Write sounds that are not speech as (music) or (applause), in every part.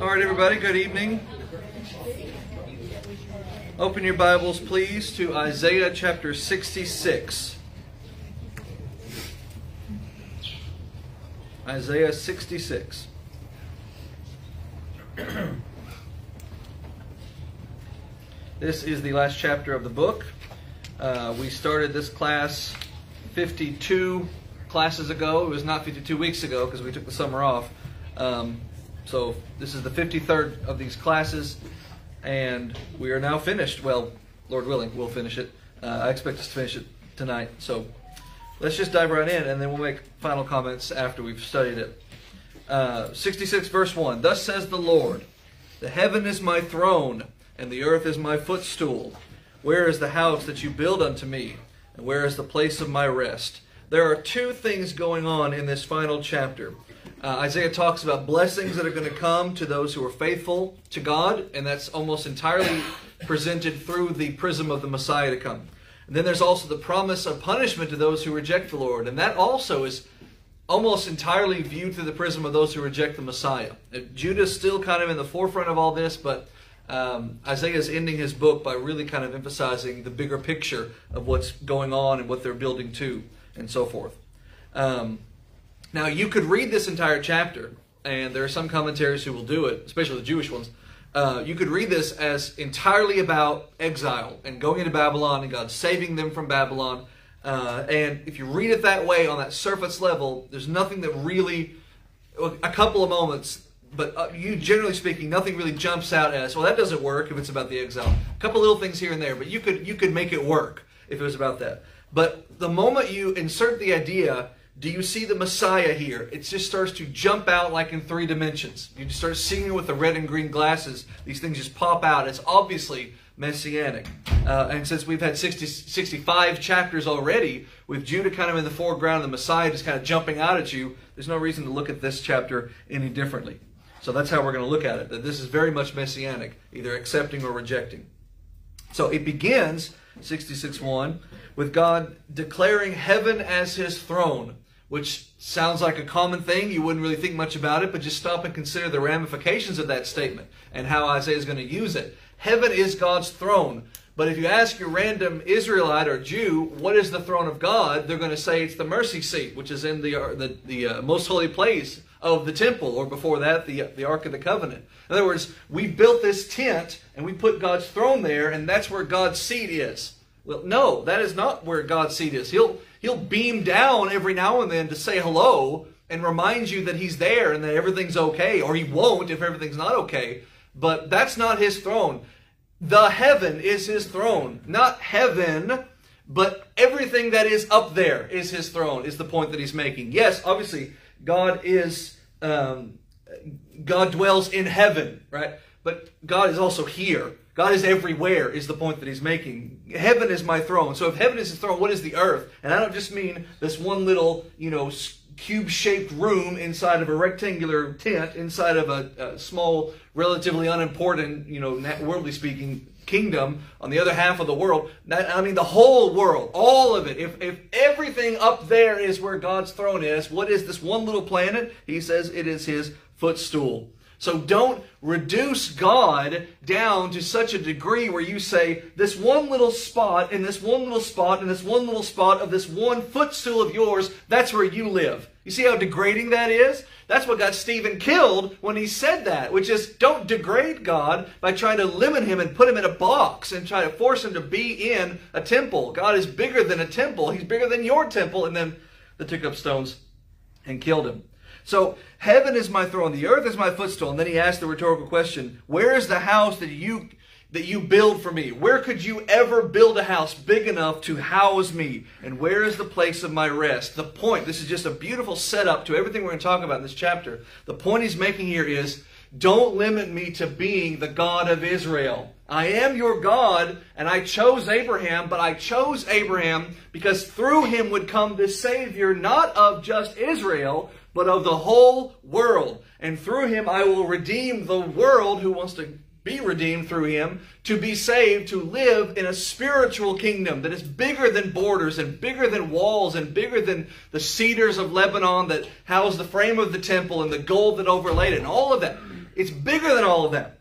All right, everybody, good evening. Open your Bibles, please, to Isaiah chapter 66. Isaiah 66. (clears throat) this is the last chapter of the book. Uh, we started this class 52 classes ago. It was not 52 weeks ago because we took the summer off. Um, so this is the 53rd of these classes, and we are now finished. Well, Lord willing, we'll finish it. Uh, I expect us to finish it tonight. So let's just dive right in, and then we'll make final comments after we've studied it. Uh, 66 verse 1 Thus says the Lord, The heaven is my throne, and the earth is my footstool. Where is the house that you build unto me? And where is the place of my rest? There are two things going on in this final chapter. Uh, Isaiah talks about blessings that are going to come to those who are faithful to God, and that's almost entirely presented through the prism of the Messiah to come. And then there's also the promise of punishment to those who reject the Lord, and that also is almost entirely viewed through the prism of those who reject the Messiah. Uh, Judah's still kind of in the forefront of all this, but um, Isaiah is ending his book by really kind of emphasizing the bigger picture of what's going on and what they're building to, and so forth. Um, now, you could read this entire chapter, and there are some commentaries who will do it, especially the Jewish ones. Uh, you could read this as entirely about exile and going into Babylon and God saving them from Babylon. Uh, and if you read it that way on that surface level, there's nothing that really, a couple of moments, but uh, you generally speaking, nothing really jumps out as well. That doesn't work if it's about the exile. A couple little things here and there, but you could you could make it work if it was about that. But the moment you insert the idea do you see the Messiah here? It just starts to jump out like in three dimensions. You just start seeing it with the red and green glasses. These things just pop out. It's obviously messianic. Uh, and since we've had 60, 65 chapters already, with Judah kind of in the foreground and the Messiah just kind of jumping out at you, there's no reason to look at this chapter any differently. So that's how we're going to look at it. That this is very much messianic, either accepting or rejecting. So it begins, 66.1, with God declaring heaven as his throne which sounds like a common thing. You wouldn't really think much about it, but just stop and consider the ramifications of that statement and how Isaiah is going to use it. Heaven is God's throne. But if you ask your random Israelite or Jew, what is the throne of God? They're going to say it's the mercy seat, which is in the, uh, the, the uh, most holy place of the temple, or before that, the, the Ark of the Covenant. In other words, we built this tent and we put God's throne there, and that's where God's seat is. Well, no, that is not where God's seat is. He'll, he'll beam down every now and then to say hello and remind you that he's there and that everything's okay, or he won't if everything's not okay. But that's not his throne. The heaven is his throne. Not heaven, but everything that is up there is his throne, is the point that he's making. Yes, obviously, God is, um, God dwells in heaven, right? But God is also here. God is everywhere, is the point that he's making. Heaven is my throne. So if heaven is his throne, what is the earth? And I don't just mean this one little, you know, cube-shaped room inside of a rectangular tent, inside of a, a small, relatively unimportant, you know, worldly speaking, kingdom on the other half of the world. I mean, the whole world, all of it. If, if everything up there is where God's throne is, what is this one little planet? He says it is his footstool. So don't reduce God down to such a degree where you say, this one little spot, and this one little spot, and this one little spot of this one footstool of yours, that's where you live. You see how degrading that is? That's what got Stephen killed when he said that, which is don't degrade God by trying to limit him and put him in a box and try to force him to be in a temple. God is bigger than a temple. He's bigger than your temple. And then they took up stones and killed him. So heaven is my throne, the earth is my footstool. And then he asked the rhetorical question, where is the house that you that you build for me? Where could you ever build a house big enough to house me? And where is the place of my rest? The point, this is just a beautiful setup to everything we're going to talk about in this chapter. The point he's making here is don't limit me to being the God of Israel. I am your God, and I chose Abraham, but I chose Abraham because through him would come the Savior, not of just Israel, but of the whole world. And through him I will redeem the world who wants to be redeemed through him, to be saved, to live in a spiritual kingdom that is bigger than borders and bigger than walls and bigger than the cedars of Lebanon that house the frame of the temple and the gold that overlaid it and all of that. It's bigger than all of that.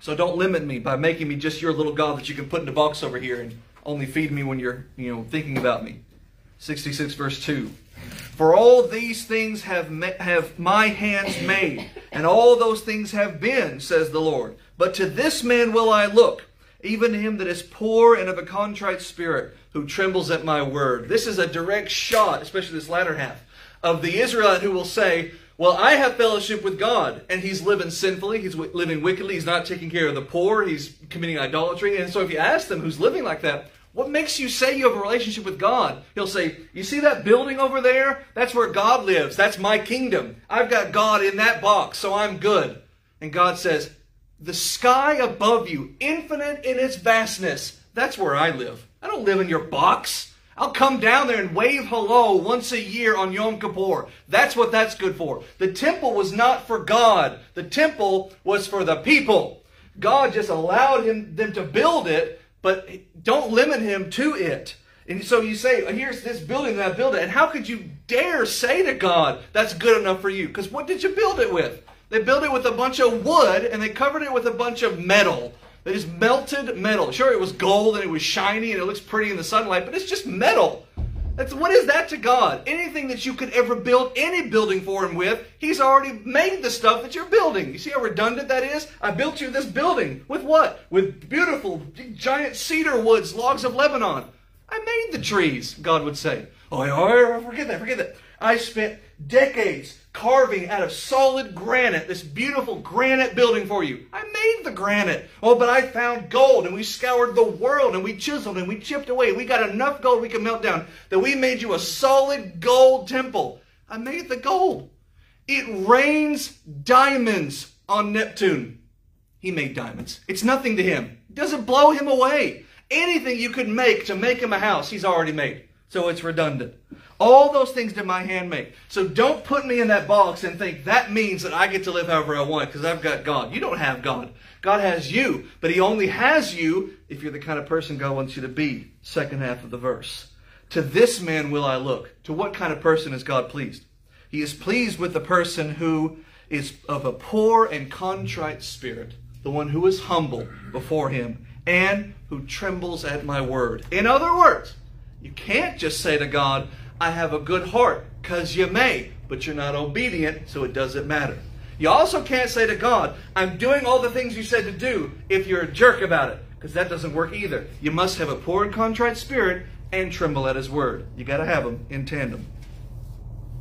So don't limit me by making me just your little God that you can put in a box over here and only feed me when you're, you know, thinking about me. 66 verse 2. For all these things have have my hands made, and all those things have been, says the Lord. But to this man will I look, even him that is poor and of a contrite spirit, who trembles at my word. This is a direct shot, especially this latter half, of the Israelite who will say, well, I have fellowship with God, and he's living sinfully, he's living wickedly, he's not taking care of the poor, he's committing idolatry. And so if you ask them who's living like that, what makes you say you have a relationship with God? He'll say, You see that building over there? That's where God lives. That's my kingdom. I've got God in that box, so I'm good. And God says, The sky above you, infinite in its vastness, that's where I live. I don't live in your box. I'll come down there and wave hello once a year on Yom Kippur. That's what that's good for. The temple was not for God. The temple was for the people. God just allowed him, them to build it, but don't limit him to it. And so you say, here's this building that I built it. And how could you dare say to God, that's good enough for you? Because what did you build it with? They built it with a bunch of wood and they covered it with a bunch of metal. They just melted metal. Sure, it was gold and it was shiny and it looks pretty in the sunlight, but it's just metal. That's what is that to God? Anything that you could ever build any building for him with, he's already made the stuff that you're building. You see how redundant that is? I built you this building with what? With beautiful giant cedar woods, logs of Lebanon. I made the trees, God would say. Oh, oh, oh forget that, forget that. I spent decades carving out of solid granite this beautiful granite building for you. I made the granite. Oh, but I found gold and we scoured the world and we chiseled and we chipped away. We got enough gold we could melt down that we made you a solid gold temple. I made the gold. It rains diamonds on Neptune. He made diamonds. It's nothing to him. It doesn't blow him away. Anything you could make to make him a house, he's already made. So it's redundant. All those things did my hand make. So don't put me in that box and think that means that I get to live however I want because I've got God. You don't have God. God has you, but He only has you if you're the kind of person God wants you to be. Second half of the verse. To this man will I look. To what kind of person is God pleased? He is pleased with the person who is of a poor and contrite spirit, the one who is humble before Him, and who trembles at my word. In other words, you can't just say to God, I have a good heart, because you may, but you're not obedient, so it doesn't matter. You also can't say to God, I'm doing all the things you said to do, if you're a jerk about it, because that doesn't work either. You must have a poor and contrite spirit and tremble at his word. You got to have them in tandem.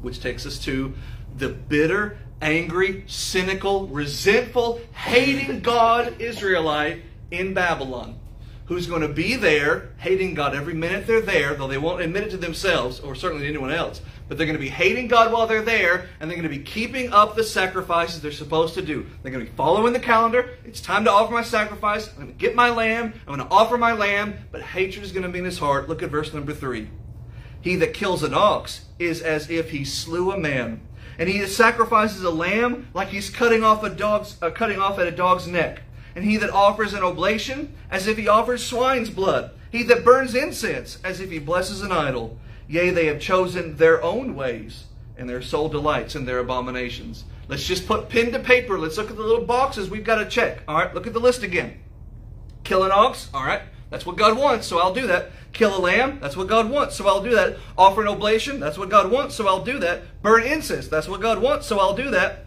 Which takes us to the bitter, angry, cynical, resentful, hating God Israelite in Babylon who's going to be there hating God every minute they're there, though they won't admit it to themselves or certainly to anyone else. But they're going to be hating God while they're there, and they're going to be keeping up the sacrifices they're supposed to do. They're going to be following the calendar. It's time to offer my sacrifice. I'm going to get my lamb. I'm going to offer my lamb. But hatred is going to be in his heart. Look at verse number three. He that kills an ox is as if he slew a man. And he that sacrifices a lamb like he's cutting off a dog's, uh, cutting off at a dog's neck and he that offers an oblation, as if he offers swine's blood. He that burns incense, as if he blesses an idol. Yea, they have chosen their own ways, and their soul delights in their abominations. Let's just put pen to paper. Let's look at the little boxes we've got to check. All right, look at the list again. Kill an ox. All right, that's what God wants, so I'll do that. Kill a lamb. That's what God wants, so I'll do that. Offer an oblation. That's what God wants, so I'll do that. Burn incense. That's what God wants, so I'll do that.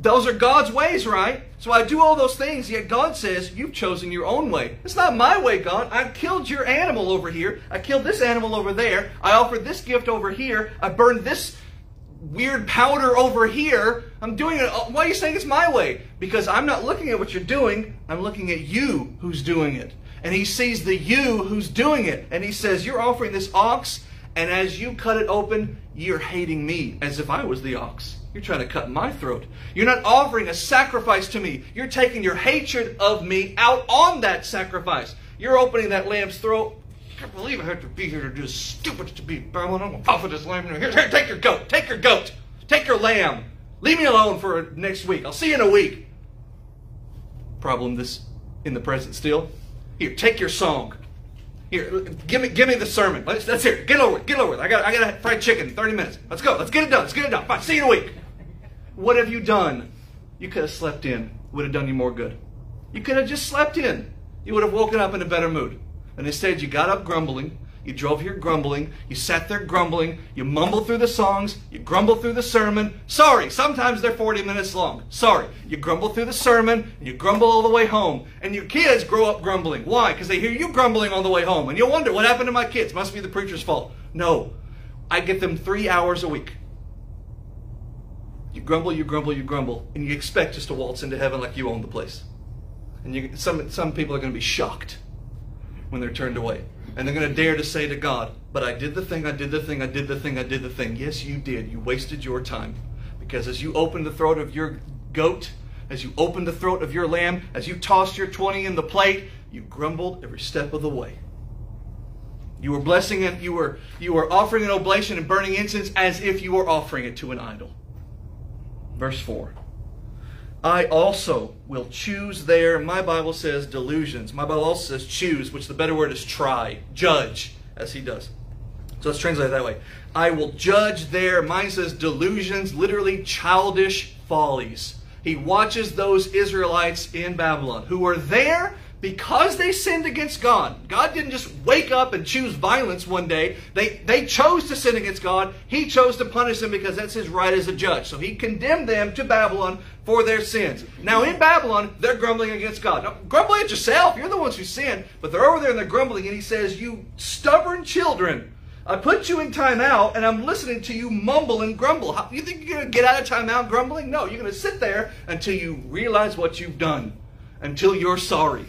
Those are God's ways, right? So I do all those things, yet God says, You've chosen your own way. It's not my way, God. I killed your animal over here. I killed this animal over there. I offered this gift over here. I burned this weird powder over here. I'm doing it. Why are you saying it's my way? Because I'm not looking at what you're doing. I'm looking at you who's doing it. And he sees the you who's doing it. And he says, You're offering this ox, and as you cut it open, you're hating me as if I was the ox. You're trying to cut my throat. You're not offering a sacrifice to me. You're taking your hatred of me out on that sacrifice. You're opening that lamb's throat. I can't believe I have to be here to do this stupid to be Babylon. I'm to offer this lamb. Here, here, take your goat. Take your goat. Take your lamb. Leave me alone for next week. I'll see you in a week. Problem this in the present still. Here, take your song. Here, give me, give me the sermon. Let's, let's hear it. Get over it. Get over it. I got, I got a fried chicken. Thirty minutes. Let's go. Let's get it done. Let's get it done. Fine. See you in a week. What have you done? you could have slept in. Would have done you more good. You could have just slept in. You would have woken up in a better mood. And instead, you got up grumbling. You drove here grumbling. You sat there grumbling. You mumbled through the songs. You grumbled through the sermon. Sorry, sometimes they're 40 minutes long. Sorry. You grumble through the sermon. And you grumble all the way home. And your kids grow up grumbling. Why? Because they hear you grumbling all the way home. And you'll wonder, what happened to my kids? Must be the preacher's fault. No. I get them three hours a week. You grumble, you grumble, you grumble, and you expect just to waltz into heaven like you own the place. And you, some, some people are going to be shocked when they're turned away. And they're going to dare to say to God, But I did the thing, I did the thing, I did the thing, I did the thing. Yes, you did. You wasted your time. Because as you opened the throat of your goat, as you opened the throat of your lamb, as you tossed your 20 in the plate, you grumbled every step of the way. You were blessing it, you were, you were offering an oblation and burning incense as if you were offering it to an idol. Verse 4. I also will choose there, my Bible says delusions. My Bible also says choose, which the better word is try, judge, as he does. So let's translate it that way. I will judge there, mine says delusions, literally childish follies. He watches those Israelites in Babylon who are there because they sinned against God. God didn't just wake up and choose violence one day. They, they chose to sin against God. He chose to punish them because that's his right as a judge. So he condemned them to Babylon for their sins. Now in Babylon, they're grumbling against God. Now, grumble at yourself. You're the ones who sinned. But they're over there and they're grumbling. And he says, You stubborn children. I put you in timeout and I'm listening to you mumble and grumble. How, you think you're going to get out of timeout grumbling? No, you're going to sit there until you realize what you've done, until you're sorry.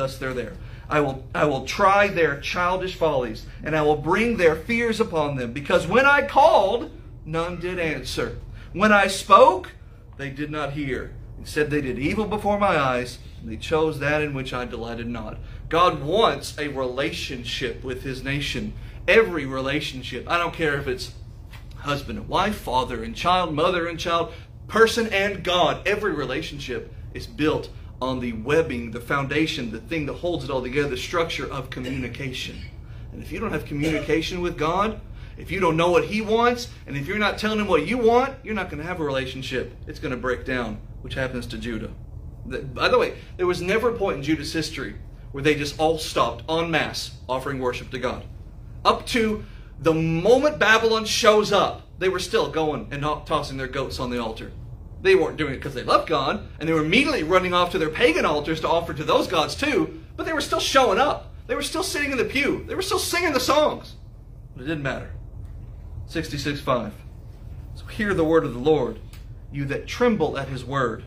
Thus they're there. I will, I will try their childish follies, and I will bring their fears upon them. Because when I called, none did answer. When I spoke, they did not hear. Instead, they did evil before my eyes, and they chose that in which I delighted not. God wants a relationship with his nation. Every relationship. I don't care if it's husband and wife, father and child, mother and child, person and God. Every relationship is built on the webbing, the foundation, the thing that holds it all together, the structure of communication. And if you don't have communication with God, if you don't know what He wants, and if you're not telling Him what you want, you're not going to have a relationship. It's going to break down, which happens to Judah. By the way, there was never a point in Judah's history where they just all stopped en masse offering worship to God. Up to the moment Babylon shows up, they were still going and tossing their goats on the altar. They weren't doing it because they loved God, and they were immediately running off to their pagan altars to offer to those gods too, but they were still showing up. They were still sitting in the pew. They were still singing the songs. But it didn't matter. 66.5. So hear the word of the Lord, you that tremble at his word.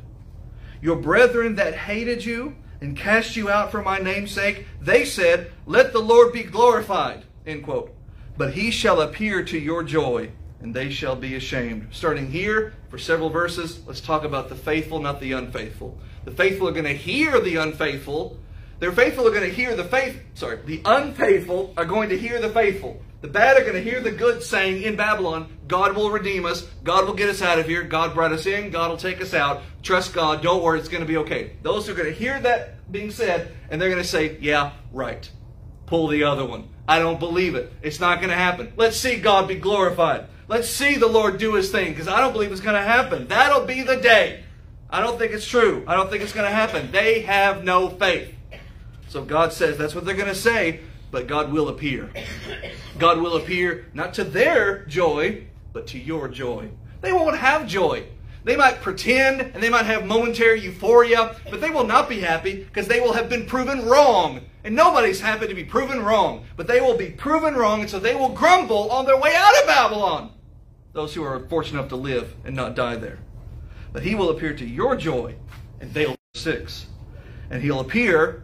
Your brethren that hated you and cast you out for my name's sake, they said, Let the Lord be glorified. End quote. But he shall appear to your joy and they shall be ashamed. Starting here for several verses, let's talk about the faithful, not the unfaithful. The faithful are going to hear the unfaithful. The faithful are going to hear the faith. Sorry, the unfaithful are going to hear the faithful. The bad are going to hear the good saying in Babylon, God will redeem us. God will get us out of here. God brought us in. God will take us out. Trust God. Don't worry. It's going to be okay. Those are going to hear that being said, and they're going to say, yeah, right. Pull the other one. I don't believe it. It's not going to happen. Let's see God be glorified. Let's see the Lord do his thing because I don't believe it's going to happen. That'll be the day. I don't think it's true. I don't think it's going to happen. They have no faith. So God says that's what they're going to say, but God will appear. God will appear not to their joy, but to your joy. They won't have joy. They might pretend and they might have momentary euphoria, but they will not be happy because they will have been proven wrong. And nobody's happy to be proven wrong, but they will be proven wrong, and so they will grumble on their way out of Babylon. Those who are fortunate enough to live and not die there. But he will appear to your joy, and they'll six. And he'll appear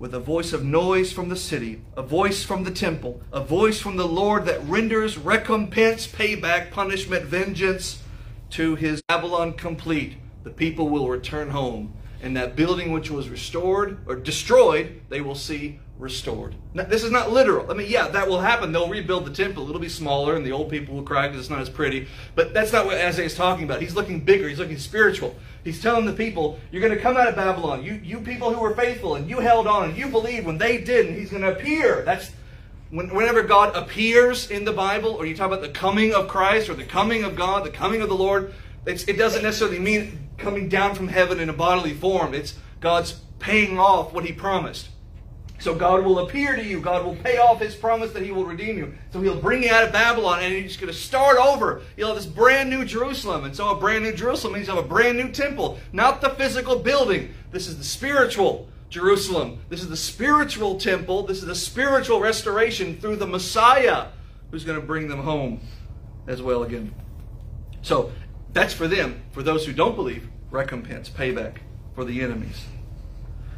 with a voice of noise from the city, a voice from the temple, a voice from the Lord that renders recompense, payback, punishment, vengeance to his Babylon complete. The people will return home and that building which was restored or destroyed, they will see restored. Now, this is not literal. I mean, yeah, that will happen. They'll rebuild the temple. It'll be smaller, and the old people will cry because it's not as pretty. But that's not what Isaiah is talking about. He's looking bigger. He's looking spiritual. He's telling the people, you're going to come out of Babylon. You, you people who were faithful, and you held on, and you believed when they didn't. He's going to appear. That's whenever God appears in the Bible, or you talk about the coming of Christ, or the coming of God, the coming of the Lord, it doesn't necessarily mean coming down from heaven in a bodily form. It's God's paying off what he promised. So God will appear to you. God will pay off his promise that he will redeem you. So he'll bring you out of Babylon and he's going to start over. You'll have this brand new Jerusalem. And so a brand new Jerusalem means you have a brand new temple. Not the physical building. This is the spiritual Jerusalem. This is the spiritual temple. This is the spiritual restoration through the Messiah who's going to bring them home as well again. So that's for them. For those who don't believe, recompense, payback for the enemies.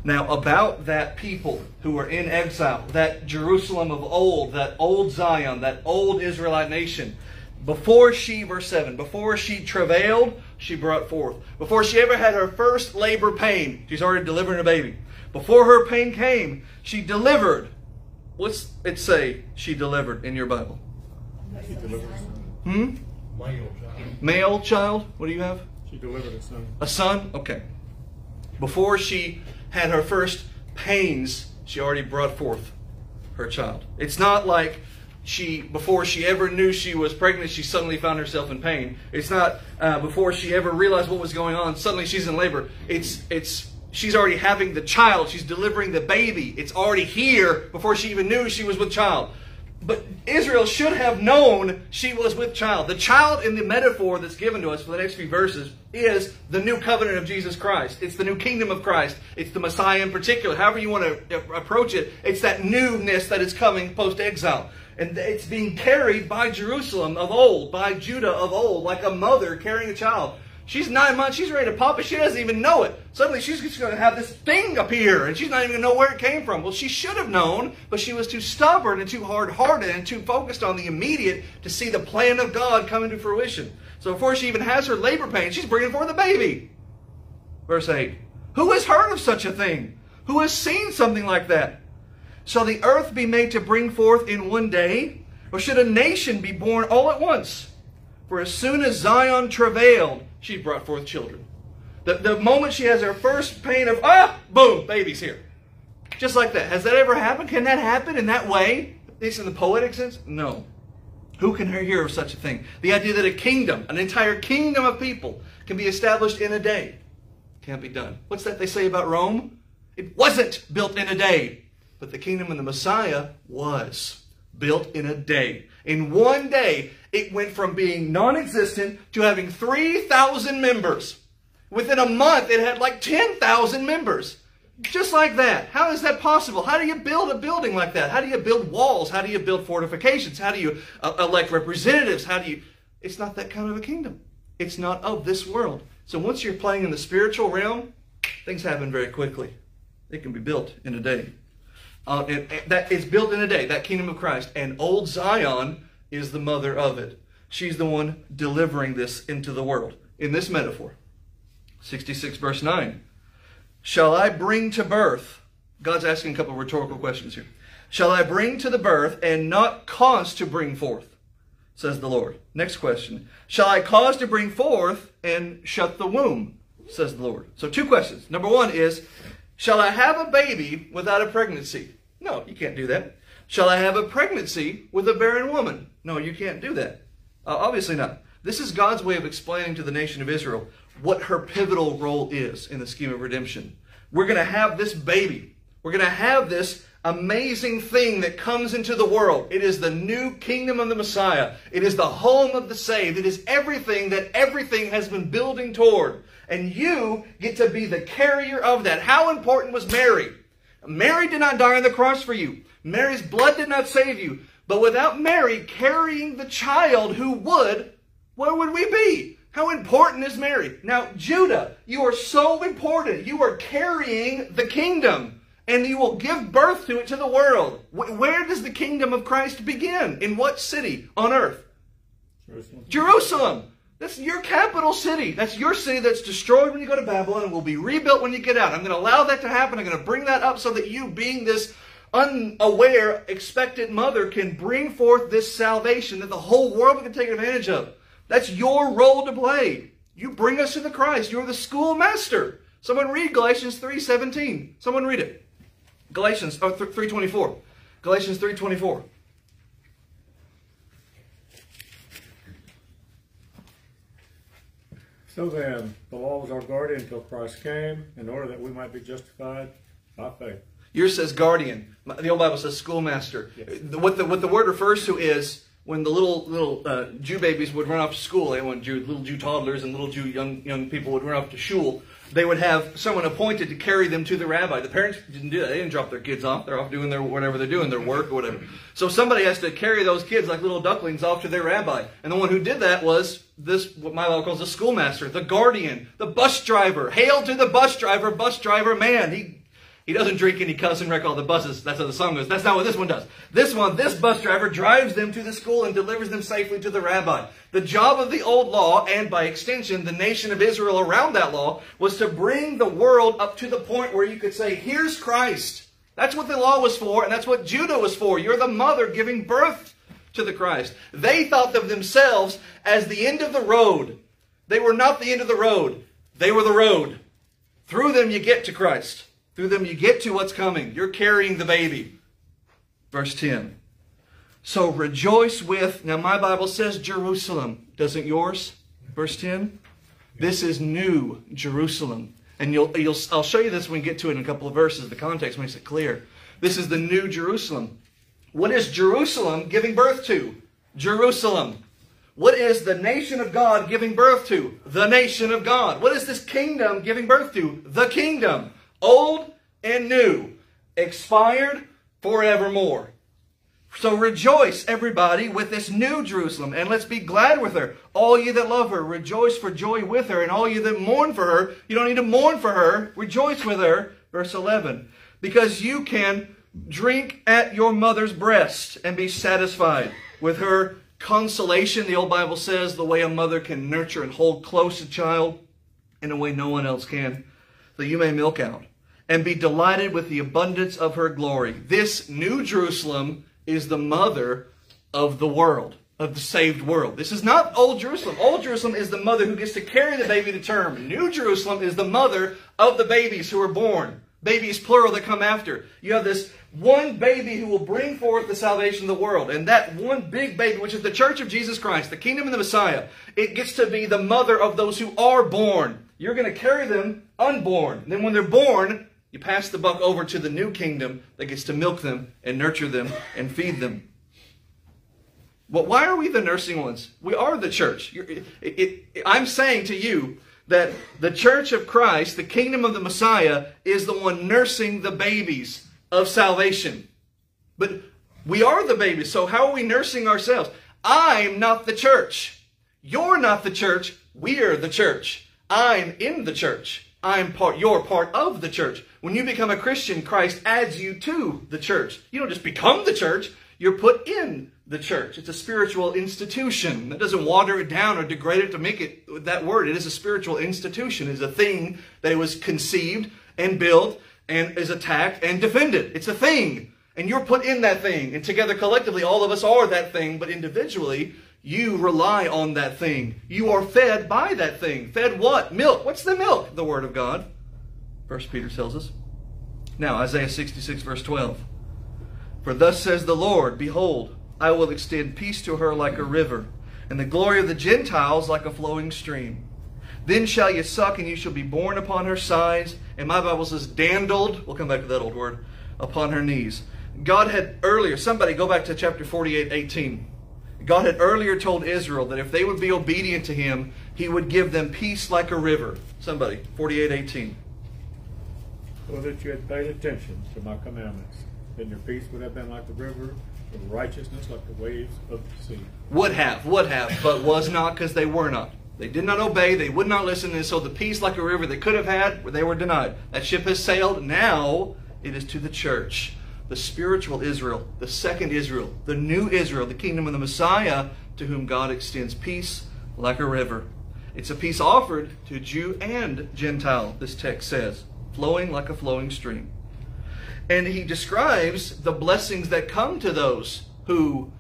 Now, about that people who were in exile, that Jerusalem of old, that old Zion, that old Israelite nation, before she, verse 7, before she travailed, she brought forth. Before she ever had her first labor pain, she's already delivering a baby. Before her pain came, she delivered. What's it say she delivered in your Bible? Hmm? Male child. Male child? What do you have? She delivered a son. A son? Okay. Before she had her first pains, she already brought forth her child. It's not like she, before she ever knew she was pregnant, she suddenly found herself in pain. It's not uh, before she ever realized what was going on, suddenly she's in labor. It's, it's, she's already having the child. She's delivering the baby. It's already here before she even knew she was with child. But Israel should have known she was with child. The child in the metaphor that's given to us for the next few verses is the new covenant of Jesus Christ. It's the new kingdom of Christ. It's the Messiah in particular. However you want to approach it, it's that newness that is coming post exile. And it's being carried by Jerusalem of old, by Judah of old, like a mother carrying a child. She's nine months, she's ready to pop it, she doesn't even know it. Suddenly she's just going to have this thing appear, and she's not even going to know where it came from. Well, she should have known, but she was too stubborn and too hard hearted and too focused on the immediate to see the plan of God coming to fruition. So before she even has her labor pain, she's bringing forth a baby. Verse 8 Who has heard of such a thing? Who has seen something like that? Shall the earth be made to bring forth in one day? Or should a nation be born all at once? For as soon as Zion travailed, she brought forth children. The, the moment she has her first pain of, ah, boom, baby's here. Just like that. Has that ever happened? Can that happen in that way? At least in the poetic sense? No. Who can hear of such a thing? The idea that a kingdom, an entire kingdom of people, can be established in a day. Can't be done. What's that they say about Rome? It wasn't built in a day. But the kingdom of the Messiah was built in a day. In one day, it went from being non existent to having 3,000 members. Within a month, it had like 10,000 members. Just like that. How is that possible? How do you build a building like that? How do you build walls? How do you build fortifications? How do you uh, elect representatives? How do you. It's not that kind of a kingdom. It's not of this world. So once you're playing in the spiritual realm, things happen very quickly. It can be built in a day. Uh, that is built in a day, that kingdom of Christ. And old Zion is the mother of it. She's the one delivering this into the world. In this metaphor, 66 verse 9. Shall I bring to birth? God's asking a couple rhetorical questions here. Shall I bring to the birth and not cause to bring forth? Says the Lord. Next question. Shall I cause to bring forth and shut the womb? Says the Lord. So two questions. Number one is, shall I have a baby without a pregnancy? No, you can't do that. Shall I have a pregnancy with a barren woman? No, you can't do that. Uh, obviously not. This is God's way of explaining to the nation of Israel what her pivotal role is in the scheme of redemption. We're going to have this baby. We're going to have this amazing thing that comes into the world. It is the new kingdom of the Messiah. It is the home of the saved. It is everything that everything has been building toward. And you get to be the carrier of that. How important was Mary? Mary did not die on the cross for you. Mary's blood did not save you. But without Mary carrying the child who would, where would we be? How important is Mary? Now, Judah, you are so important. You are carrying the kingdom and you will give birth to it to the world. Where does the kingdom of Christ begin? In what city on earth? Jerusalem. Jerusalem. That's your capital city. That's your city that's destroyed when you go to Babylon and will be rebuilt when you get out. I'm going to allow that to happen. I'm going to bring that up so that you, being this unaware, expectant mother, can bring forth this salvation that the whole world can take advantage of. That's your role to play. You bring us to the Christ. You're the schoolmaster. Someone read Galatians 3.17. Someone read it. Galatians oh, 3.24. Galatians 3.24. So then, the law was our guardian until Christ came, in order that we might be justified by faith. Yours says guardian. The old Bible says schoolmaster. What the what the word refers to is when the little little uh, Jew babies would run off to school, and when Jew, little Jew toddlers and little Jew young young people would run off to shul, they would have someone appointed to carry them to the rabbi. The parents didn't do that. They didn't drop their kids off. They're off doing their whatever they're doing, their work or whatever. So somebody has to carry those kids like little ducklings off to their rabbi. And the one who did that was this, what my Bible calls the schoolmaster, the guardian, the bus driver. Hail to the bus driver, bus driver man. He he doesn't drink and he cuss and wreck all the buses. That's how the song goes. That's not what this one does. This one, this bus driver drives them to the school and delivers them safely to the rabbi. The job of the old law, and by extension, the nation of Israel around that law, was to bring the world up to the point where you could say, here's Christ. That's what the law was for, and that's what Judah was for. You're the mother giving birth to the Christ. They thought of themselves as the end of the road. They were not the end of the road. They were the road. Through them you get to Christ. Through them you get to what's coming. You're carrying the baby. Verse 10. So rejoice with, now my Bible says Jerusalem. Doesn't yours? Verse 10. This is new Jerusalem. And you'll, you'll, I'll show you this when we get to it in a couple of verses. The context makes it clear. This is the new Jerusalem. What is Jerusalem giving birth to? Jerusalem. What is the nation of God giving birth to? The nation of God. What is this kingdom giving birth to? The kingdom old and new, expired forevermore. So rejoice, everybody, with this new Jerusalem, and let's be glad with her. All you that love her, rejoice for joy with her, and all you that mourn for her, you don't need to mourn for her, rejoice with her. Verse 11. Because you can drink at your mother's breast and be satisfied with her consolation. The old Bible says the way a mother can nurture and hold close a child in a way no one else can, that you may milk out and be delighted with the abundance of her glory. This new Jerusalem is the mother of the world, of the saved world. This is not Old Jerusalem. Old Jerusalem is the mother who gets to carry the baby to term. New Jerusalem is the mother of the babies who are born. Babies, plural, that come after. You have this one baby who will bring forth the salvation of the world. And that one big baby, which is the church of Jesus Christ, the kingdom of the Messiah, it gets to be the mother of those who are born. You're going to carry them unborn. Then when they're born, you pass the buck over to the new kingdom that gets to milk them and nurture them and feed them. Well, why are we the nursing ones? We are the church. It, it, it, I'm saying to you that the church of Christ, the kingdom of the Messiah, is the one nursing the babies of salvation. But we are the babies, so how are we nursing ourselves? I'm not the church. You're not the church. We're the church. I'm in the church. I'm part, you're part of the church. When you become a Christian, Christ adds you to the church. You don't just become the church, you're put in the church. It's a spiritual institution. That doesn't water it down or degrade it to make it that word. It is a spiritual institution. It's a thing that was conceived and built and is attacked and defended. It's a thing. And you're put in that thing. And together collectively, all of us are that thing, but individually, you rely on that thing. You are fed by that thing. Fed what? Milk. What's the milk? The Word of God. First Peter tells us. Now, Isaiah 66, verse 12. For thus says the Lord, Behold, I will extend peace to her like a river, and the glory of the Gentiles like a flowing stream. Then shall you suck, and you shall be borne upon her sides. And my Bible says, dandled. We'll come back to that old word. Upon her knees. God had earlier, somebody go back to chapter 48, 18. God had earlier told Israel that if they would be obedient to him, he would give them peace like a river. Somebody, 48:18. So that you had paid attention to my commandments, then your peace would have been like the river, and righteousness like the waves of the sea. Would have, would have, but was not because they were not. They did not obey, they would not listen, and so the peace like a river they could have had, they were denied. That ship has sailed. Now it is to the church the spiritual Israel, the second Israel, the new Israel, the kingdom of the Messiah, to whom God extends peace like a river. It's a peace offered to Jew and Gentile, this text says, flowing like a flowing stream. And he describes the blessings that come to those who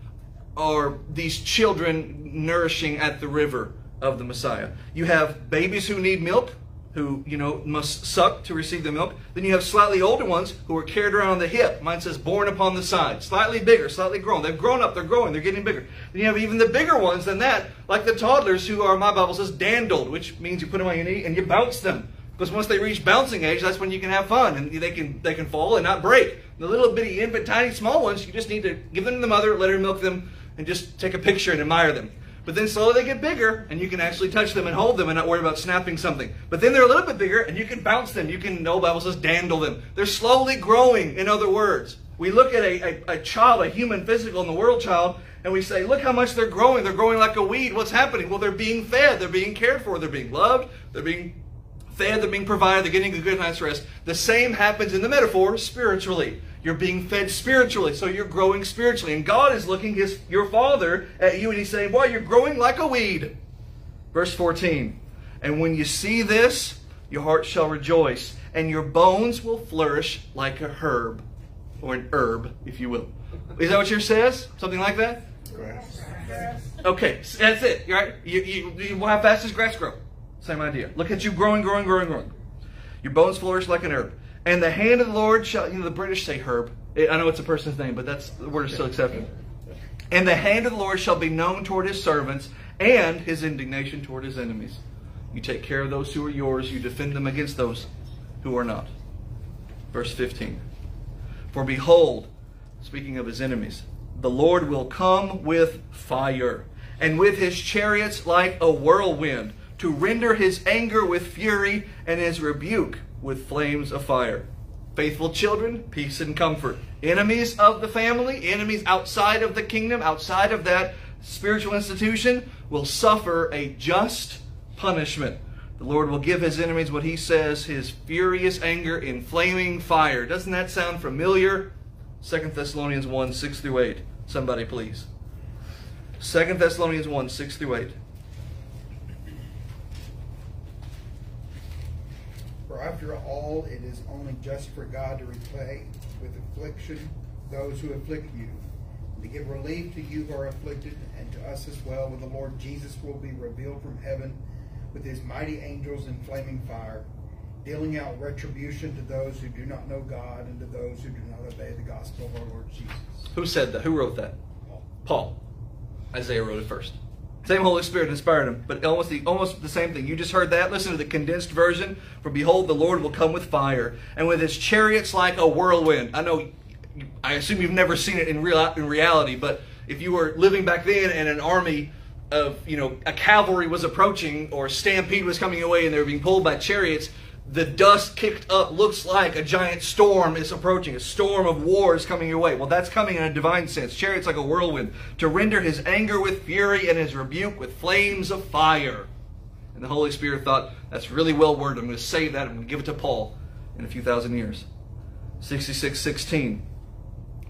are these children nourishing at the river of the Messiah. You have babies who need milk, who, you know, must suck to receive the milk. Then you have slightly older ones who are carried around on the hip. Mine says borne upon the side. Slightly bigger, slightly grown. They've grown up, they're growing, they're getting bigger. Then you have even the bigger ones than that, like the toddlers who are, my Bible says, dandled, which means you put them on your knee and you bounce them. Because once they reach bouncing age, that's when you can have fun and they can they can fall and not break. The little bitty infant, tiny, small ones, you just need to give them to the mother, let her milk them, and just take a picture and admire them. But then slowly they get bigger, and you can actually touch them and hold them and not worry about snapping something. But then they're a little bit bigger, and you can bounce them. You can, no Bible says, dandle them. They're slowly growing, in other words. We look at a, a, a child, a human physical in the world child, and we say, look how much they're growing. They're growing like a weed. What's happening? Well, they're being fed. They're being cared for. They're being loved. They're being fed. They're being provided. They're getting a good night's rest. The same happens in the metaphor spiritually. You're being fed spiritually, so you're growing spiritually. And God is looking his your father at you and he's saying, Boy, you're growing like a weed. Verse 14. And when you see this, your heart shall rejoice, and your bones will flourish like a herb. Or an herb, if you will. Is that what yours says? Something like that? Grass. Okay, that's it. Right? You, you, you, how fast does grass grow? Same idea. Look at you growing, growing, growing, growing. Your bones flourish like an herb. And the hand of the Lord shall, you know, the British say herb. Eh, I know it's a person's name, but that's the word is still accepted. And the hand of the Lord shall be known toward his servants, and his indignation toward his enemies. You take care of those who are yours, you defend them against those who are not. Verse 15. For behold, speaking of his enemies, the Lord will come with fire, and with his chariots like a whirlwind, to render his anger with fury and his rebuke with flames of fire. Faithful children, peace and comfort. Enemies of the family, enemies outside of the kingdom, outside of that spiritual institution, will suffer a just punishment. The Lord will give his enemies what he says, his furious anger in flaming fire. Doesn't that sound familiar? 2 Thessalonians 1 6 through 8. Somebody, please. 2 Thessalonians 1 6 through 8. After all, it is only just for God to repay with affliction those who afflict you, and to give relief to you who are afflicted, and to us as well, when the Lord Jesus will be revealed from heaven with his mighty angels in flaming fire, dealing out retribution to those who do not know God and to those who do not obey the gospel of our Lord Jesus. Who said that? Who wrote that? Paul. Paul. Isaiah wrote it first. Same Holy Spirit inspired him, but almost the almost the same thing. You just heard that. Listen to the condensed version. For behold, the Lord will come with fire, and with his chariots like a whirlwind. I know. I assume you've never seen it in real in reality, but if you were living back then and an army of you know a cavalry was approaching or stampede was coming away and they were being pulled by chariots, the dust kicked up looks like a giant storm is approaching. A storm of war is coming your way. Well, that's coming in a divine sense. Chariots like a whirlwind to render his anger with fury and his rebuke with flames of fire. And the Holy Spirit thought, that's really well worded. I'm going to save that. I'm going to give it to Paul in a few thousand years. 6616.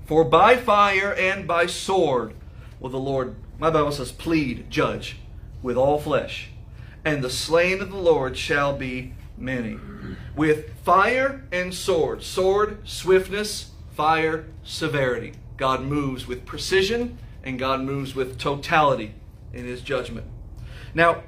For by fire and by sword will the Lord, my Bible says, plead, judge with all flesh. And the slain of the Lord shall be many. With fire and sword. Sword, swiftness, fire, severity. God moves with precision and God moves with totality in his judgment. Now,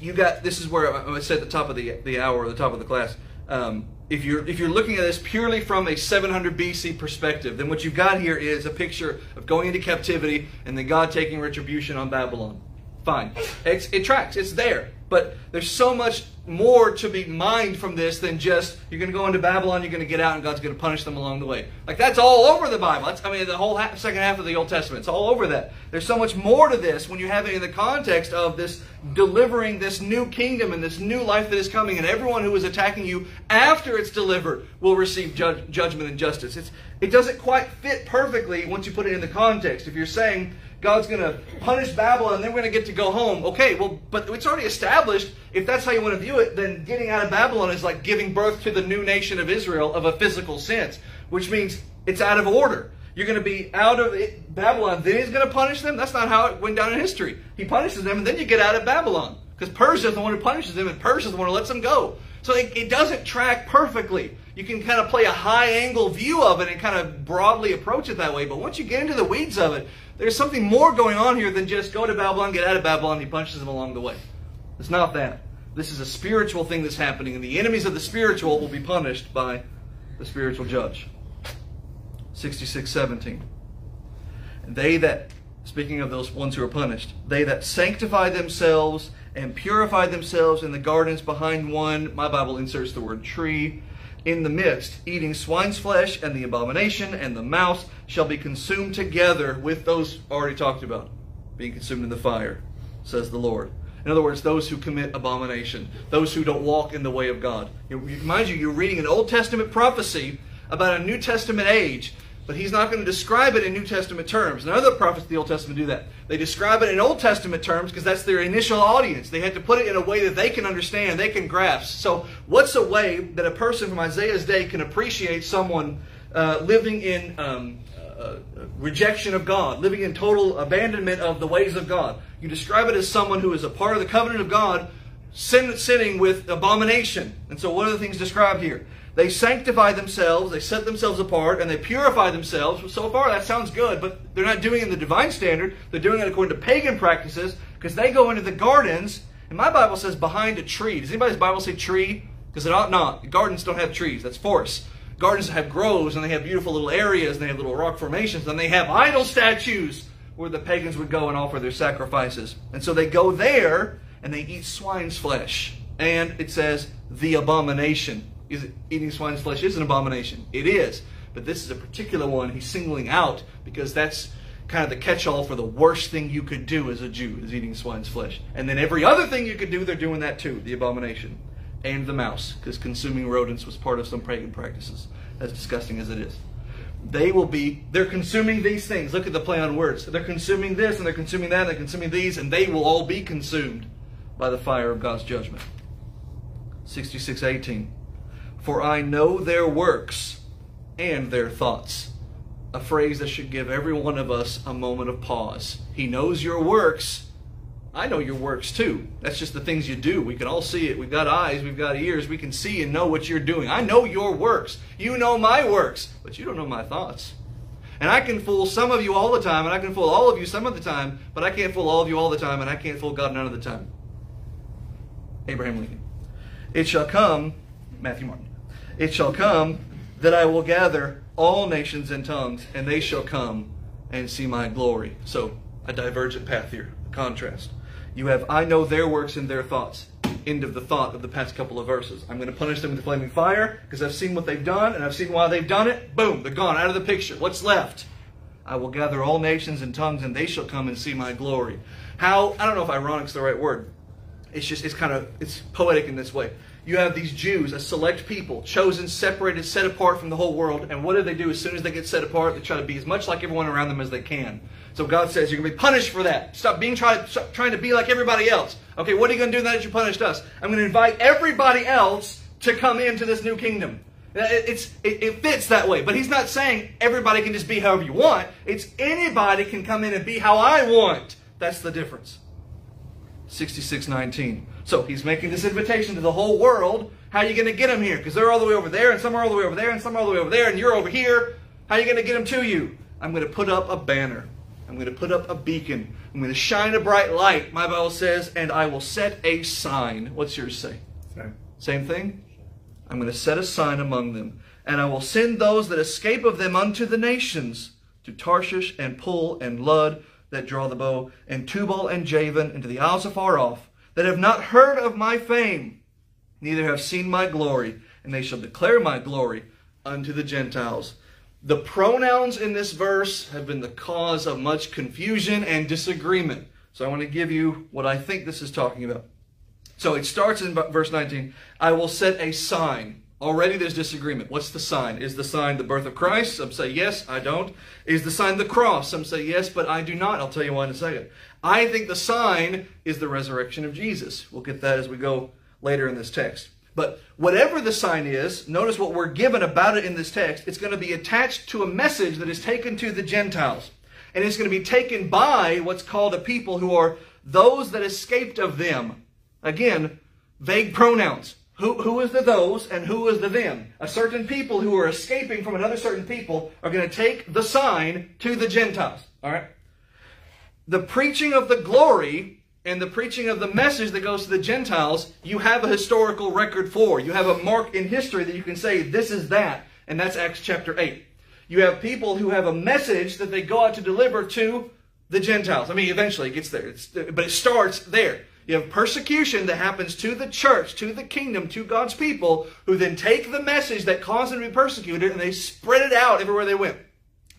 you got this is where I said at the top of the, the hour the top of the class. Um, if you're if you're looking at this purely from a 700 BC perspective, then what you've got here is a picture of going into captivity and then God taking retribution on Babylon. Fine, it's, it tracks. It's there. But there's so much more to be mined from this than just you're going to go into Babylon, you're going to get out, and God's going to punish them along the way. Like that's all over the Bible. That's, I mean, the whole half, second half of the Old Testament. It's all over that. There's so much more to this when you have it in the context of this delivering this new kingdom and this new life that is coming, and everyone who is attacking you after it's delivered will receive judge, judgment and justice. It's, it doesn't quite fit perfectly once you put it in the context. If you're saying God's going to punish Babylon and then we're going to get to go home. Okay, well, but it's already established. If that's how you want to view it, then getting out of Babylon is like giving birth to the new nation of Israel of a physical sense, which means it's out of order. You're going to be out of it, Babylon, then he's going to punish them? That's not how it went down in history. He punishes them and then you get out of Babylon. Because Persia is the one who punishes them and Persia is the one who lets them go. So it, it doesn't track perfectly. You can kind of play a high angle view of it and kind of broadly approach it that way. But once you get into the weeds of it, there's something more going on here than just go to Babylon, get out of Babylon, and he punches them along the way. It's not that. This is a spiritual thing that's happening, and the enemies of the spiritual will be punished by the spiritual judge. 66:17. They that speaking of those ones who are punished, they that sanctify themselves and purify themselves in the gardens behind one, my Bible inserts the word tree, in the midst, eating swine's flesh and the abomination and the mouse shall be consumed together with those already talked about, being consumed in the fire, says the Lord. In other words, those who commit abomination, those who don't walk in the way of God. Mind you, you're reading an Old Testament prophecy about a New Testament age but he's not going to describe it in New Testament terms. And other prophets of the Old Testament do that. They describe it in Old Testament terms because that's their initial audience. They had to put it in a way that they can understand, they can grasp. So, what's a way that a person from Isaiah's day can appreciate someone uh, living in um, uh, rejection of God, living in total abandonment of the ways of God? You describe it as someone who is a part of the covenant of God, sin, sinning with abomination. And so, what are the things described here? They sanctify themselves, they set themselves apart, and they purify themselves. So far, that sounds good, but they're not doing it in the divine standard. They're doing it according to pagan practices because they go into the gardens, and my Bible says behind a tree. Does anybody's Bible say tree? Because it ought not. Gardens don't have trees, that's forests. Gardens have groves, and they have beautiful little areas, and they have little rock formations, and they have idol statues where the pagans would go and offer their sacrifices. And so they go there, and they eat swine's flesh. And it says, the abomination is eating swine's flesh is an abomination. It is. But this is a particular one he's singling out because that's kind of the catch-all for the worst thing you could do as a Jew is eating swine's flesh. And then every other thing you could do, they're doing that too, the abomination. And the mouse, because consuming rodents was part of some pagan practices, as disgusting as it is. They will be, they're consuming these things. Look at the play on words. They're consuming this and they're consuming that and they're consuming these, and they will all be consumed by the fire of God's judgment. 6618. For I know their works and their thoughts. A phrase that should give every one of us a moment of pause. He knows your works. I know your works too. That's just the things you do. We can all see it. We've got eyes, we've got ears. We can see and know what you're doing. I know your works. You know my works, but you don't know my thoughts. And I can fool some of you all the time, and I can fool all of you some of the time, but I can't fool all of you all the time, and I can't fool God none of the time. Abraham Lincoln. It shall come, Matthew Martin. It shall come that I will gather all nations and tongues, and they shall come and see my glory. So, a divergent path here, a contrast. You have, I know their works and their thoughts. End of the thought of the past couple of verses. I'm going to punish them with flaming fire because I've seen what they've done and I've seen why they've done it. Boom, they're gone out of the picture. What's left? I will gather all nations and tongues and they shall come and see my glory. How, I don't know if ironic's the right word. It's just, it's kind of, it's poetic in this way you have these Jews, a select people, chosen, separated, set apart from the whole world. And what do they do as soon as they get set apart? They try to be as much like everyone around them as they can. So God says, You're going to be punished for that. Stop being try, stop trying to be like everybody else. Okay, what are you going to do now that you punished us? I'm going to invite everybody else to come into this new kingdom. It's, it, it fits that way. But he's not saying everybody can just be however you want. It's anybody can come in and be how I want. That's the difference. 6619. So he's making this invitation to the whole world. How are you going to get them here? Because they're all the way over there, and some are all the way over there, and some are all the way over there, and you're over here. How are you going to get them to you? I'm going to put up a banner. I'm going to put up a beacon. I'm going to shine a bright light, my Bible says, and I will set a sign. What's yours say? Same. Same thing? I'm going to set a sign among them, and I will send those that escape of them unto the nations, to Tarshish and Pul and Lud, that draw the bow, and Tubal and Javan, and to the isles afar off, that have not heard of my fame, neither have seen my glory, and they shall declare my glory unto the Gentiles. The pronouns in this verse have been the cause of much confusion and disagreement. So I want to give you what I think this is talking about. So it starts in verse 19 I will set a sign Already there's disagreement. What's the sign? Is the sign the birth of Christ? Some say yes, I don't. Is the sign the cross? Some say yes, but I do not. I'll tell you why in a second. I think the sign is the resurrection of Jesus. We'll get that as we go later in this text. But whatever the sign is, notice what we're given about it in this text. It's going to be attached to a message that is taken to the Gentiles. And it's going to be taken by what's called a people who are those that escaped of them. Again, vague pronouns. Who, who is the those and who is the them? A certain people who are escaping from another certain people are going to take the sign to the Gentiles. All right? The preaching of the glory and the preaching of the message that goes to the Gentiles, you have a historical record for. You have a mark in history that you can say, this is that. And that's Acts chapter 8. You have people who have a message that they go out to deliver to the Gentiles. I mean, eventually it gets there, it's, but it starts there. You have persecution that happens to the church, to the kingdom, to God's people, who then take the message that caused them to be persecuted and they spread it out everywhere they went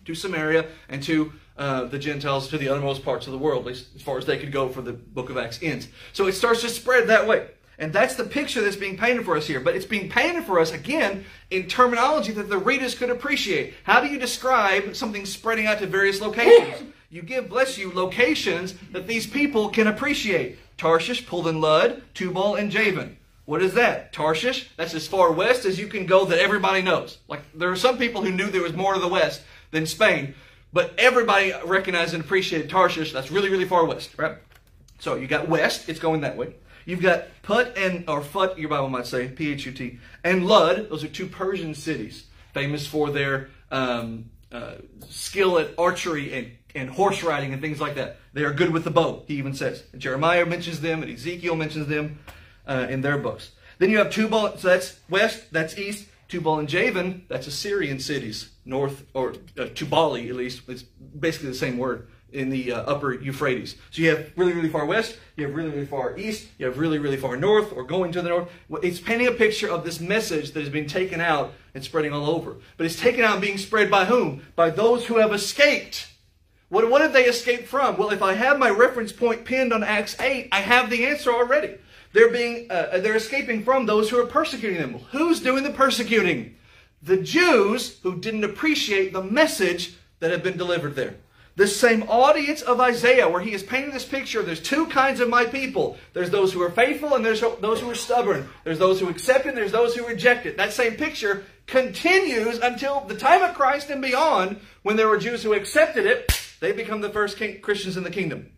to Samaria and to uh, the Gentiles, to the uttermost parts of the world, as far as they could go for the book of Acts ends. So it starts to spread that way. And that's the picture that's being painted for us here. But it's being painted for us, again, in terminology that the readers could appreciate. How do you describe something spreading out to various locations? (laughs) You give, bless you, locations that these people can appreciate. Tarshish, Pul and Lud, Tubal, and Javan. What is that? Tarshish, that's as far west as you can go that everybody knows. Like, there are some people who knew there was more to the west than Spain, but everybody recognized and appreciated Tarshish. That's really, really far west, right? So you got west, it's going that way. You've got Put and, or Phut, your Bible might say, P-H-U-T, and Lud. Those are two Persian cities, famous for their um, uh, skill at archery and, and horse riding and things like that. They are good with the bow, he even says. And Jeremiah mentions them, and Ezekiel mentions them uh, in their books. Then you have Tubal, so that's west, that's east. Tubal and Javan, that's Assyrian cities, north, or uh, Tubali at least. It's basically the same word in the uh, upper Euphrates. So you have really, really far west, you have really, really far east, you have really, really far north, or going to the north. It's painting a picture of this message that has been taken out and spreading all over. But it's taken out and being spread by whom? By those who have escaped. What, what have they escaped from? Well, if I have my reference point pinned on Acts 8, I have the answer already. They're being, uh, they're escaping from those who are persecuting them. Who's doing the persecuting? The Jews who didn't appreciate the message that had been delivered there. This same audience of Isaiah, where he is painting this picture, there's two kinds of my people. There's those who are faithful and there's those who are stubborn. There's those who accept it there's those who reject it. That same picture continues until the time of Christ and beyond, when there were Jews who accepted it, they become the first king, Christians in the kingdom.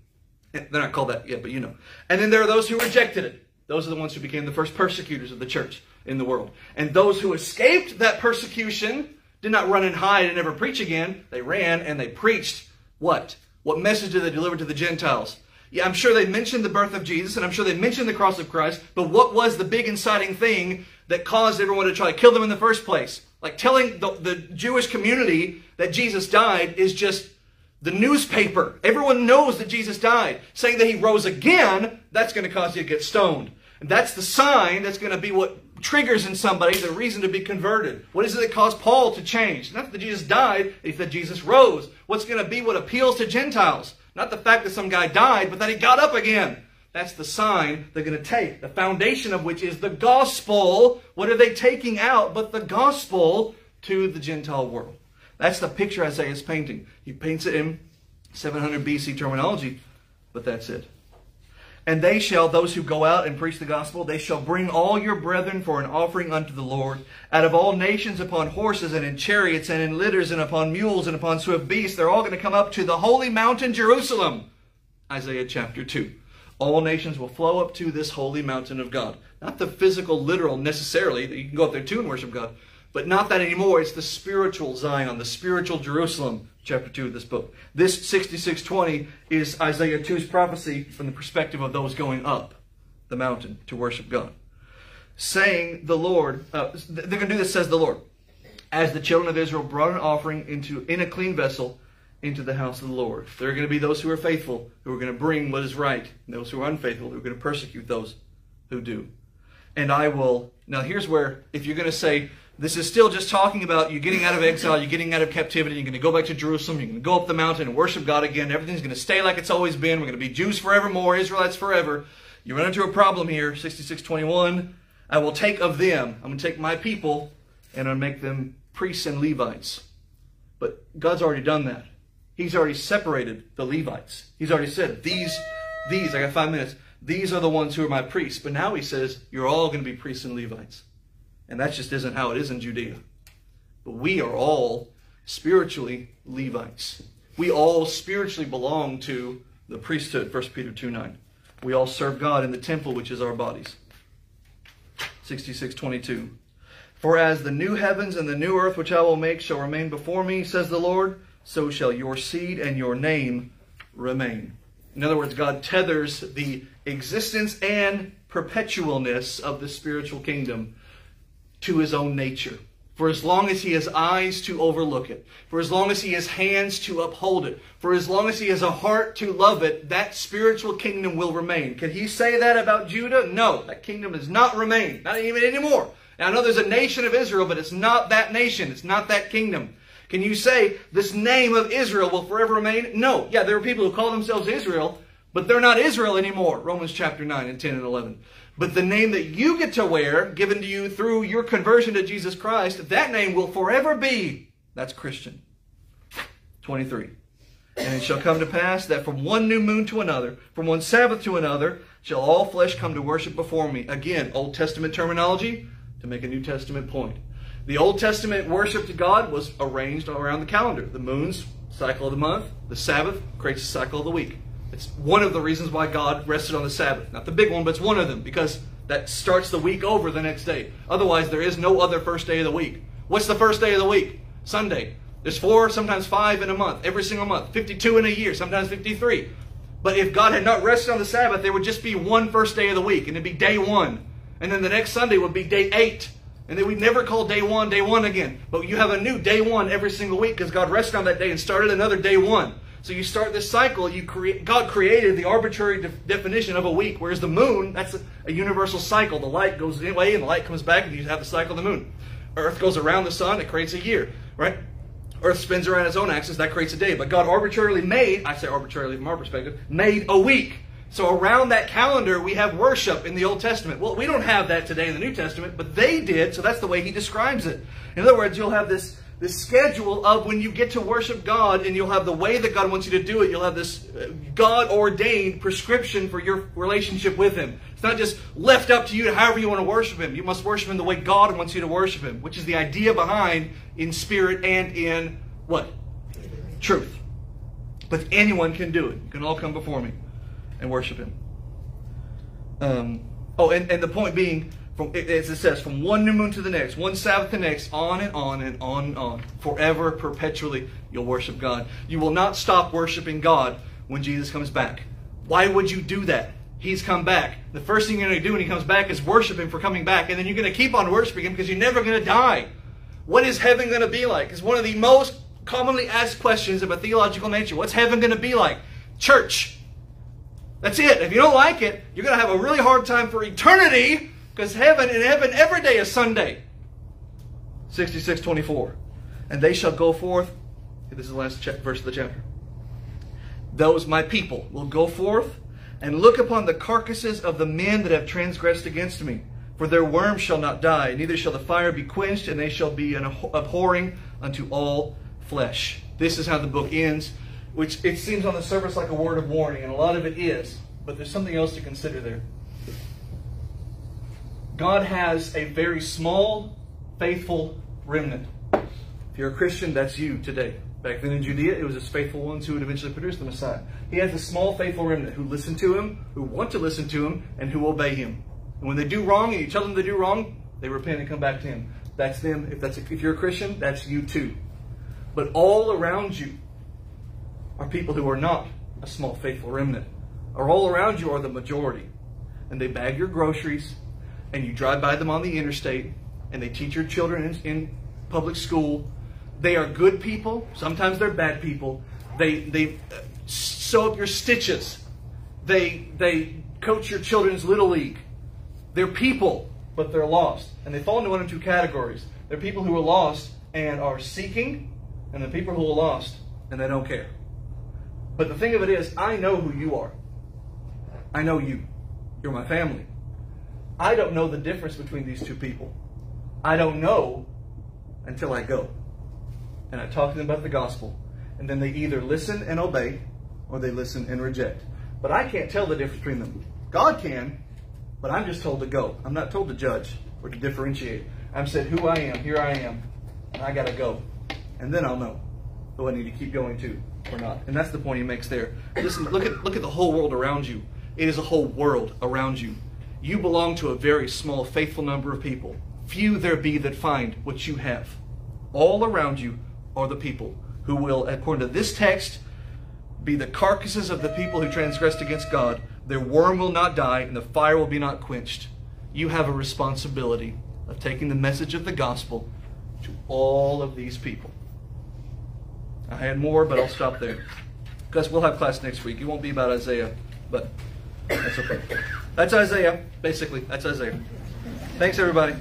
Eh, they're not called that yet, but you know. And then there are those who rejected it. Those are the ones who became the first persecutors of the church in the world. And those who escaped that persecution did not run and hide and never preach again. They ran and they preached what? What message did they deliver to the Gentiles? Yeah, I'm sure they mentioned the birth of Jesus and I'm sure they mentioned the cross of Christ, but what was the big inciting thing that caused everyone to try to kill them in the first place? Like telling the, the Jewish community that Jesus died is just the newspaper. Everyone knows that Jesus died. Saying that he rose again, that's going to cause you to get stoned. And that's the sign that's going to be what triggers in somebody the reason to be converted. What is it that caused Paul to change? Not that Jesus died, it's that Jesus rose. What's going to be what appeals to Gentiles? Not the fact that some guy died, but that he got up again. That's the sign they're going to take, the foundation of which is the gospel. What are they taking out but the gospel to the Gentile world? That's the picture Isaiah is painting. He paints it in 700 BC terminology, but that's it. And they shall, those who go out and preach the gospel, they shall bring all your brethren for an offering unto the Lord, out of all nations upon horses and in chariots and in litters and upon mules and upon swift beasts. They're all going to come up to the holy mountain Jerusalem. Isaiah chapter 2. All nations will flow up to this holy mountain of God. Not the physical, literal necessarily, you can go up there too and worship God, but not that anymore. It's the spiritual Zion, the spiritual Jerusalem chapter 2 of this book. This 6620 is Isaiah 2's prophecy from the perspective of those going up the mountain to worship God. Saying the Lord, uh, they're going to do this, says the Lord, as the children of Israel brought an offering into in a clean vessel into the house of the Lord. There are going to be those who are faithful, who are going to bring what is right, and those who are unfaithful, who are going to persecute those who do. And I will, now here's where, if you're going to say, this is still just talking about you getting out of exile, you're getting out of captivity, you're going to go back to Jerusalem, you're going to go up the mountain and worship God again. Everything's going to stay like it's always been. We're going to be Jews forevermore, Israelites forever. You run into a problem here, 6621. I will take of them, I'm going to take my people, and I'll make them priests and Levites. But God's already done that. He's already separated the Levites. He's already said, these, these, I got five minutes, these are the ones who are my priests. But now he says, you're all going to be priests and Levites. And that just isn't how it is in Judea. But we are all spiritually Levites. We all spiritually belong to the priesthood, 1 Peter 2 9. We all serve God in the temple, which is our bodies. 6622. For as the new heavens and the new earth which I will make shall remain before me, says the Lord, so shall your seed and your name remain. In other words, God tethers the existence and perpetualness of the spiritual kingdom to his own nature. For as long as he has eyes to overlook it, for as long as he has hands to uphold it, for as long as he has a heart to love it, that spiritual kingdom will remain. Can he say that about Judah? No, that kingdom does not remain, not even anymore. Now, I know there's a nation of Israel, but it's not that nation. It's not that kingdom. Can you say this name of Israel will forever remain? No. Yeah, there are people who call themselves Israel, but they're not Israel anymore. Romans chapter 9 and 10 and 11. But the name that you get to wear, given to you through your conversion to Jesus Christ, that name will forever be, that's Christian. 23. And it shall come to pass that from one new moon to another, from one Sabbath to another, shall all flesh come to worship before me. Again, Old Testament terminology to make a New Testament point. The Old Testament worship to God was arranged around the calendar. The moon's cycle of the month, the Sabbath creates a cycle of the week. It's one of the reasons why God rested on the Sabbath. Not the big one, but it's one of them because that starts the week over the next day. Otherwise, there is no other first day of the week. What's the first day of the week? Sunday. There's four, sometimes five in a month, every single month. 52 in a year, sometimes 53. But if God had not rested on the Sabbath, there would just be one first day of the week, and it'd be day one. And then the next Sunday would be day eight. And then we'd never call day one day one again. But you have a new day one every single week because God rested on that day and started another day one. So you start this cycle. You create. God created the arbitrary de definition of a week, whereas the moon that's a, a, universal cycle. The light goes away and the light comes back, and you have the cycle of the moon. Earth goes around the sun; it creates a year, right? Earth spins around its own axis; that creates a day. But God arbitrarily made—I say arbitrarily from our perspective—made a week. So around that calendar, we have worship in the Old Testament. Well, we don't have that today in the New Testament, but they did. So that's the way He describes it. In other words, you'll have this the schedule of when you get to worship God and you'll have the way that God wants you to do it. You'll have this uh, God ordained prescription for your relationship with Him. It's not just left up to you however you want to worship Him. You must worship Him the way God wants you to worship Him, which is the idea behind in spirit and in what? Truth. But anyone can do it. You can all come before me and worship Him. Um, oh, and, and the point being, from, as it says, from one new moon to the next, one Sabbath to the next, on and on and on and on. Forever, perpetually, you'll worship God. You will not stop worshiping God when Jesus comes back. Why would you do that? He's come back. The first thing you're going to do when he comes back is worship him for coming back. And then you're going to keep on worshiping him because you're never going to die. What is heaven going to be like? It's one of the most commonly asked questions of a theological nature. What's heaven going to be like? Church. That's it. If you don't like it, you're going to have a really hard time for eternity because heaven in heaven every day is Sunday. 66:24. And they shall go forth. This is the last verse of the chapter. Those my people will go forth and look upon the carcasses of the men that have transgressed against me. For their worm shall not die, neither shall the fire be quenched, and they shall be an abhorring unto all flesh. This is how the book ends, which it seems on the surface like a word of warning, and a lot of it is, but there's something else to consider there. God has a very small, faithful remnant. If you're a Christian, that's you today. Back then in Judea, it was his faithful ones who would eventually produce the Messiah. He has a small, faithful remnant who listen to him, who want to listen to him, and who obey him. And when they do wrong, and you tell them they do wrong, they repent and come back to him. That's them. If that's a, if you're a Christian, that's you too. But all around you are people who are not a small, faithful remnant. Or all around you are the majority. And they bag your groceries, and you drive by them on the interstate and they teach your children in, in public school. They are good people. Sometimes they're bad people. They, they uh, sew up your stitches. They, they coach your children's little league. They're people, but they're lost. And they fall into one of two categories. They're people who are lost and are seeking, and the people who are lost and they don't care. But the thing of it is, I know who you are. I know you. You're my family. I don't know the difference between these two people. I don't know until I go. And I talk to them about the gospel. And then they either listen and obey or they listen and reject. But I can't tell the difference between them. God can, but I'm just told to go. I'm not told to judge or to differentiate. I'm said who I am, here I am, and I gotta go. And then I'll know who I need to keep going to or not. And that's the point he makes there. Listen, look at look at the whole world around you. It is a whole world around you. You belong to a very small, faithful number of people. Few there be that find what you have. All around you are the people who will, according to this text, be the carcasses of the people who transgressed against God. Their worm will not die, and the fire will be not quenched. You have a responsibility of taking the message of the gospel to all of these people. I had more, but I'll stop there. Because we'll have class next week. It won't be about Isaiah, but that's okay. That's Isaiah, basically. That's Isaiah. Thanks, everybody.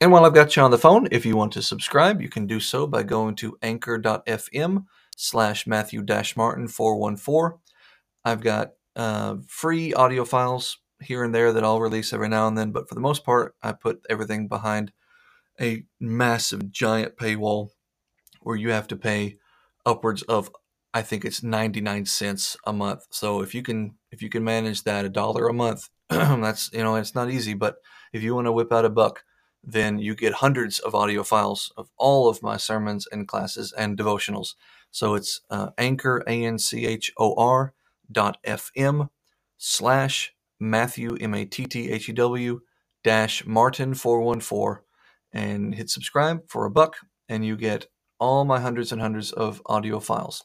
And while I've got you on the phone, if you want to subscribe, you can do so by going to anchor.fm slash Matthew Martin 414. I've got uh, free audio files here and there that I'll release every now and then, but for the most part, I put everything behind a massive, giant paywall where you have to pay upwards of I think it's 99 cents a month. So if you can if you can manage that a dollar a month, (clears throat) that's you know, it's not easy, but if you want to whip out a buck, then you get hundreds of audio files of all of my sermons and classes and devotionals. So it's uh, anchor a n c h o r dot fm slash Matthew M A T T H E W dash Martin four one four and hit subscribe for a buck, and you get all my hundreds and hundreds of audio files.